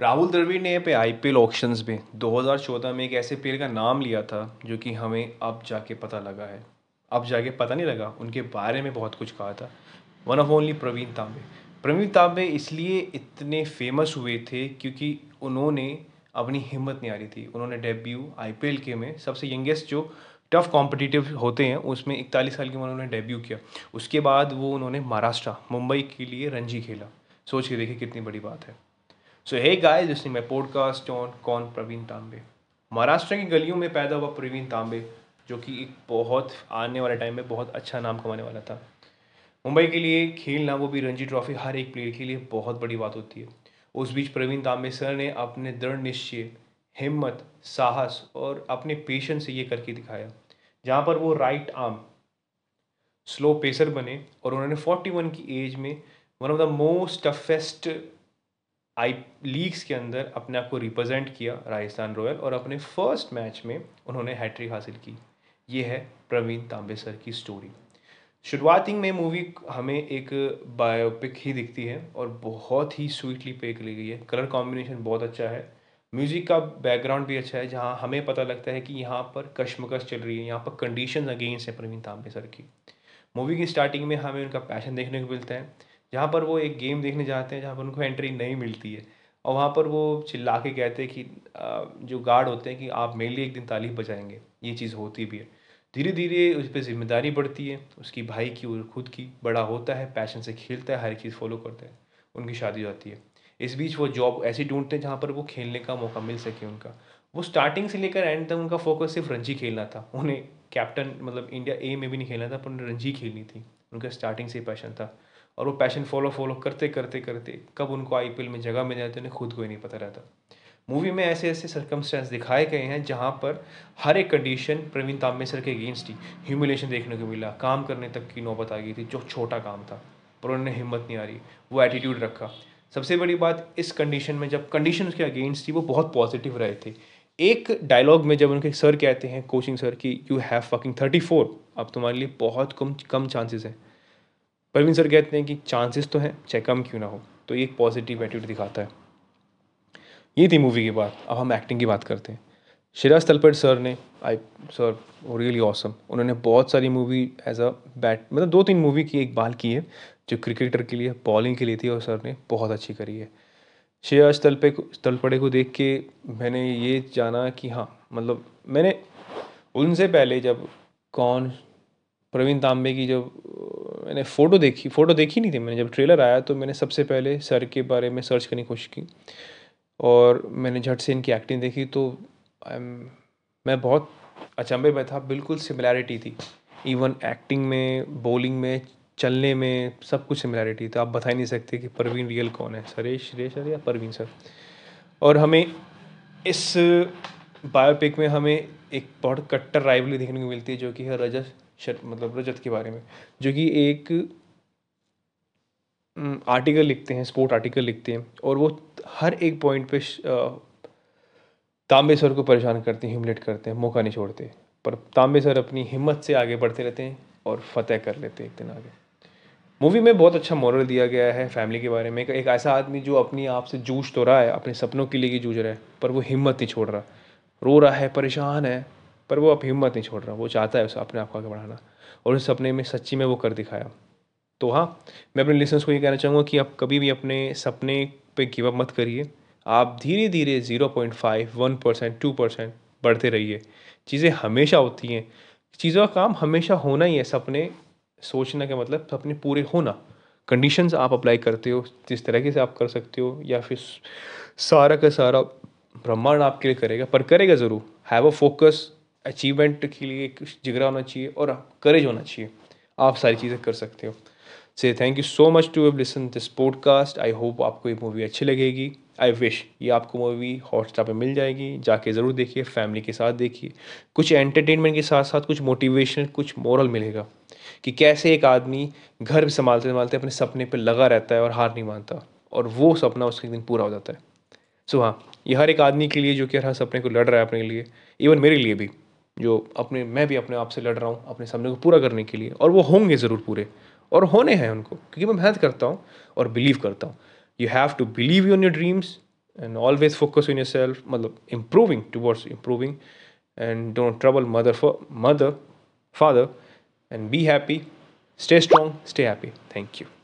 राहुल द्रविड़ ने पे IPL auctions में 2014 में एक ऐसे प्लेयर का नाम लिया था जो कि हमें अब जाके पता लगा है। अब जाके पता नहीं लगा, उनके बारे में बहुत कुछ कहा था। वन ऑफ़ ओनली प्रवीण तांबे। प्रवीण तांबे इसलिए इतने फ़ेमस हुए थे क्योंकि उन्होंने अपनी हिम्मत नहीं आ रही थी। उन्होंने डेब्यू आईपीएल के में सबसे यंगेस्ट जो टफ कॉम्पिटिटिव होते हैं, उसमें इकतालीस साल की उम्र उन्होंने डेब्यू किया। उसके बाद वो उन्होंने महाराष्ट्र, मुंबई के लिए रणजी खेला। सोच के देखिए कितनी बड़ी बात है। So hey guys listening my podcast on Kaun Praveen Tambe Maharashtra की गलियों में पैदा हुआ प्रवीण तांबे, जो कि एक बहुत आने वाले टाइम में बहुत अच्छा नाम कमाने वाला था। मुंबई के लिए खेलना वो भी रणजी ट्रॉफी हर एक प्लेयर के लिए बहुत बड़ी बात होती है। उस बीच प्रवीण तांबे सर ने अपने दृढ़ निश्चय, हिम्मत, साहस और अपने पेशेंस से ये करके दिखाया, जहाँ पर वो राइट आर्म स्लो पेसर बने और उन्होंने 41 की एज में one of the most toughest I leagues के अंदर अपने आप को रिप्रेजेंट किया राजस्थान रॉयल और अपने फ़र्स्ट मैच में उन्होंने हैट्रिक हासिल की। ये है प्रवीण तांबे सर की स्टोरी शुरुआती में मूवी हमें एक बायोपिक ही दिखती है और बहुत ही स्वीटली पेक ली गई है। कलर कॉम्बिनेशन बहुत अच्छा है। म्यूज़िक का बैकग्राउंड भी अच्छा है, जहाँ हमें पता लगता है कि यहाँ पर कश्मकश चल रही है, यहाँ पर कंडीशन अगेंस्ट है प्रवीण तांबे सर की। मूवी की स्टार्टिंग में हमें उनका पैशन देखने को मिलता है। जहाँ पर वो एक गेम देखने जाते हैं जहाँ पर उनको एंट्री नहीं मिलती है। और वहाँ पर वो चिल्ला के कहते हैं कि जो गार्ड होते हैं कि आप मेरे लिए एक दिन तालीफ बजाएँगे। ये चीज़ होती भी है। धीरे धीरे उस पर ज़िम्मेदारी बढ़ती है। उसकी भाई की और खुद की। बड़ा होता है पैशन से खेलता है, हर चीज़ फॉलो करता है। उनकी शादी होती है। इस बीच वो जॉब ऐसी ढूंढते हैं जहाँ पर वो खेलने का मौका मिल सके उनका। वो स्टार्टिंग से लेकर एंड तक उनका फोकस सिर्फ़ रणजी खेलना था। उन्हें कैप्टन मतलब इंडिया ए में भी नहीं खेलना था, पर उन्हें रणजी खेलनी थी। उनका स्टार्टिंग से पैशन था। और वो पैशन फॉलो फॉलो करते करते करते कब उनको आईपीएल में जगह मिल जाती है उन्हें खुद को ही नहीं पता रहता। मूवी में ऐसे ऐसे सर्कमस्टेंस दिखाए गए हैं जहाँ पर हर एक कंडीशन प्रवीण तांबे सर के अगेंस्ट ही ह्यूमिलेशन देखने को मिला। काम करने तक की नौबत आ गई थी, जो छोटा काम था, पर उन्होंने हिम्मत नहीं रही वो एटीट्यूड रखा। सबसे बड़ी बात इस कंडीशन में जब कंडीशन उसके अगेंस्ट थी वो बहुत पॉजिटिव रहे थे। एक डायलॉग में जब उनके सर कहते हैं कोचिंग सर कि you have fucking thirty four अब तुम्हारे लिए बहुत कम कम चांसेस हैं। परवीन सर कहते हैं कि चांसेस तो हैं, चाहे कम क्यों ना हो। तो ये एक पॉजिटिव एटीट्यूड दिखाता है। ये थी मूवी की बात। अब हम एक्टिंग की बात करते हैं। शिराज तलपट सर ने आई सर रियली ऑसम उन्होंने बहुत सारी मूवी एज अ बैट मतलब दो तीन मूवी की एक बाल की है, जो क्रिकेटर के लिए बॉलिंग के लिए थी, और सर ने बहुत अच्छी करी है। श्रेयाज तलपे तलपड़े को देख के मैंने ये जाना कि हाँ मतलब मैंने उनसे पहले जब कौन, प्रवीण तांबे की जब मैंने फ़ोटो देखी फ़ोटो देखी नहीं थी मैंने। जब ट्रेलर आया तो मैंने सबसे पहले सर के बारे में सर्च करने की कोशिश की और मैंने झट से इनकी एक्टिंग देखी तो मैं बहुत अचंभे में था, बिल्कुल सिमिलैरिटी थी। इवन एक्टिंग में, बॉलिंग में, चलने में सब कुछ सिमिलैरिटी था। आप बता ही नहीं सकते कि परवीन रियल कौन है, सरेश श्रेश सर या परवीन सर। और हमें इस बायोपिक में हमें एक बहुत कट्टर राइवली देखने को मिलती है जो कि है रजत मतलब रजत के बारे में, जो कि एक आर्टिकल लिखते हैं स्पोर्ट आर्टिकल लिखते हैं, और वो हर एक पॉइंट पे तांबे सर को परेशान करते हैं ह्यूमलेट करते हैं, मौका नहीं छोड़ते, पर तांबे सर अपनी हिम्मत से आगे बढ़ते रहते हैं और फतेह कर लेते हैं एक दिन आगे। मूवी में बहुत अच्छा मॉरल दिया गया है फैमिली के बारे में एक ऐसा आदमी जो अपनी आप से जूझ तो रहा है, अपने सपनों के लिए ही जूझ रहा है, पर वो हिम्मत नहीं छोड़ रहा। रो रहा है, परेशान है, पर वो अब हिम्मत नहीं छोड़ रहा। वो चाहता है उसे अपने आप को आगे बढ़ाना। और उस सपने में, सच्ची में वो कर दिखाया। तो हाँ मैं अपने लिसनर्स को ये कहना चाहूँगा कि आप कभी भी अपने सपने पे गिव अप मत करिए। आप धीरे धीरे zero point five one percent two percent बढ़ते रहिए। चीज़ें हमेशा होती हैं। चीज़ों का काम हमेशा होना ही है। सपने सोचना का मतलब सपने पूरे होना। कंडीशंस आप अप्लाई करते हो, जिस तरीके से आप कर सकते हो, या फिर सारा का सारा ब्रह्मांड आपके लिए करेगा, पर करेगा ज़रूर। हैव अ फोकस अचीवमेंट के लिए एक जिगरा होना चाहिए और करेज होना चाहिए। आप सारी चीज़ें कर सकते हो। So thank you so much to listen this podcast I hope आपको ये मूवी अच्छी लगेगी। आई विश ये आपको मूवी हॉटस्टार पे मिल जाएगी। जाके ज़रूर देखिए फैमिली के साथ देखिए। कुछ एंटरटेनमेंट के साथ साथ कुछ मोटिवेशन कुछ मोरल मिलेगा। कि कैसे एक आदमी घर संभालते संभालते अपने सपने पर लगा रहता है और हार नहीं मानता। और वो सपना उसके दिन पूरा हो जाता है। सो हाँ ये हर एक आदमी के लिए जो कि हर सपने को लड़ रहा है अपने लिए इवन मेरे लिए भी, जो अपने, मैं भी अपने आप से लड़ रहा हूँ, अपने सपने को पूरा करने के लिए, और वो होंगे ज़रूर पूरे, और होने हैं उनको, क्योंकि मैं मेहनत करता हूँ और बिलीव करता हूँ। You have to believe in your dreams and always focus in yourself मतलब improving towards improving and don't trouble mother for mother father and be happy stay strong stay happy thank you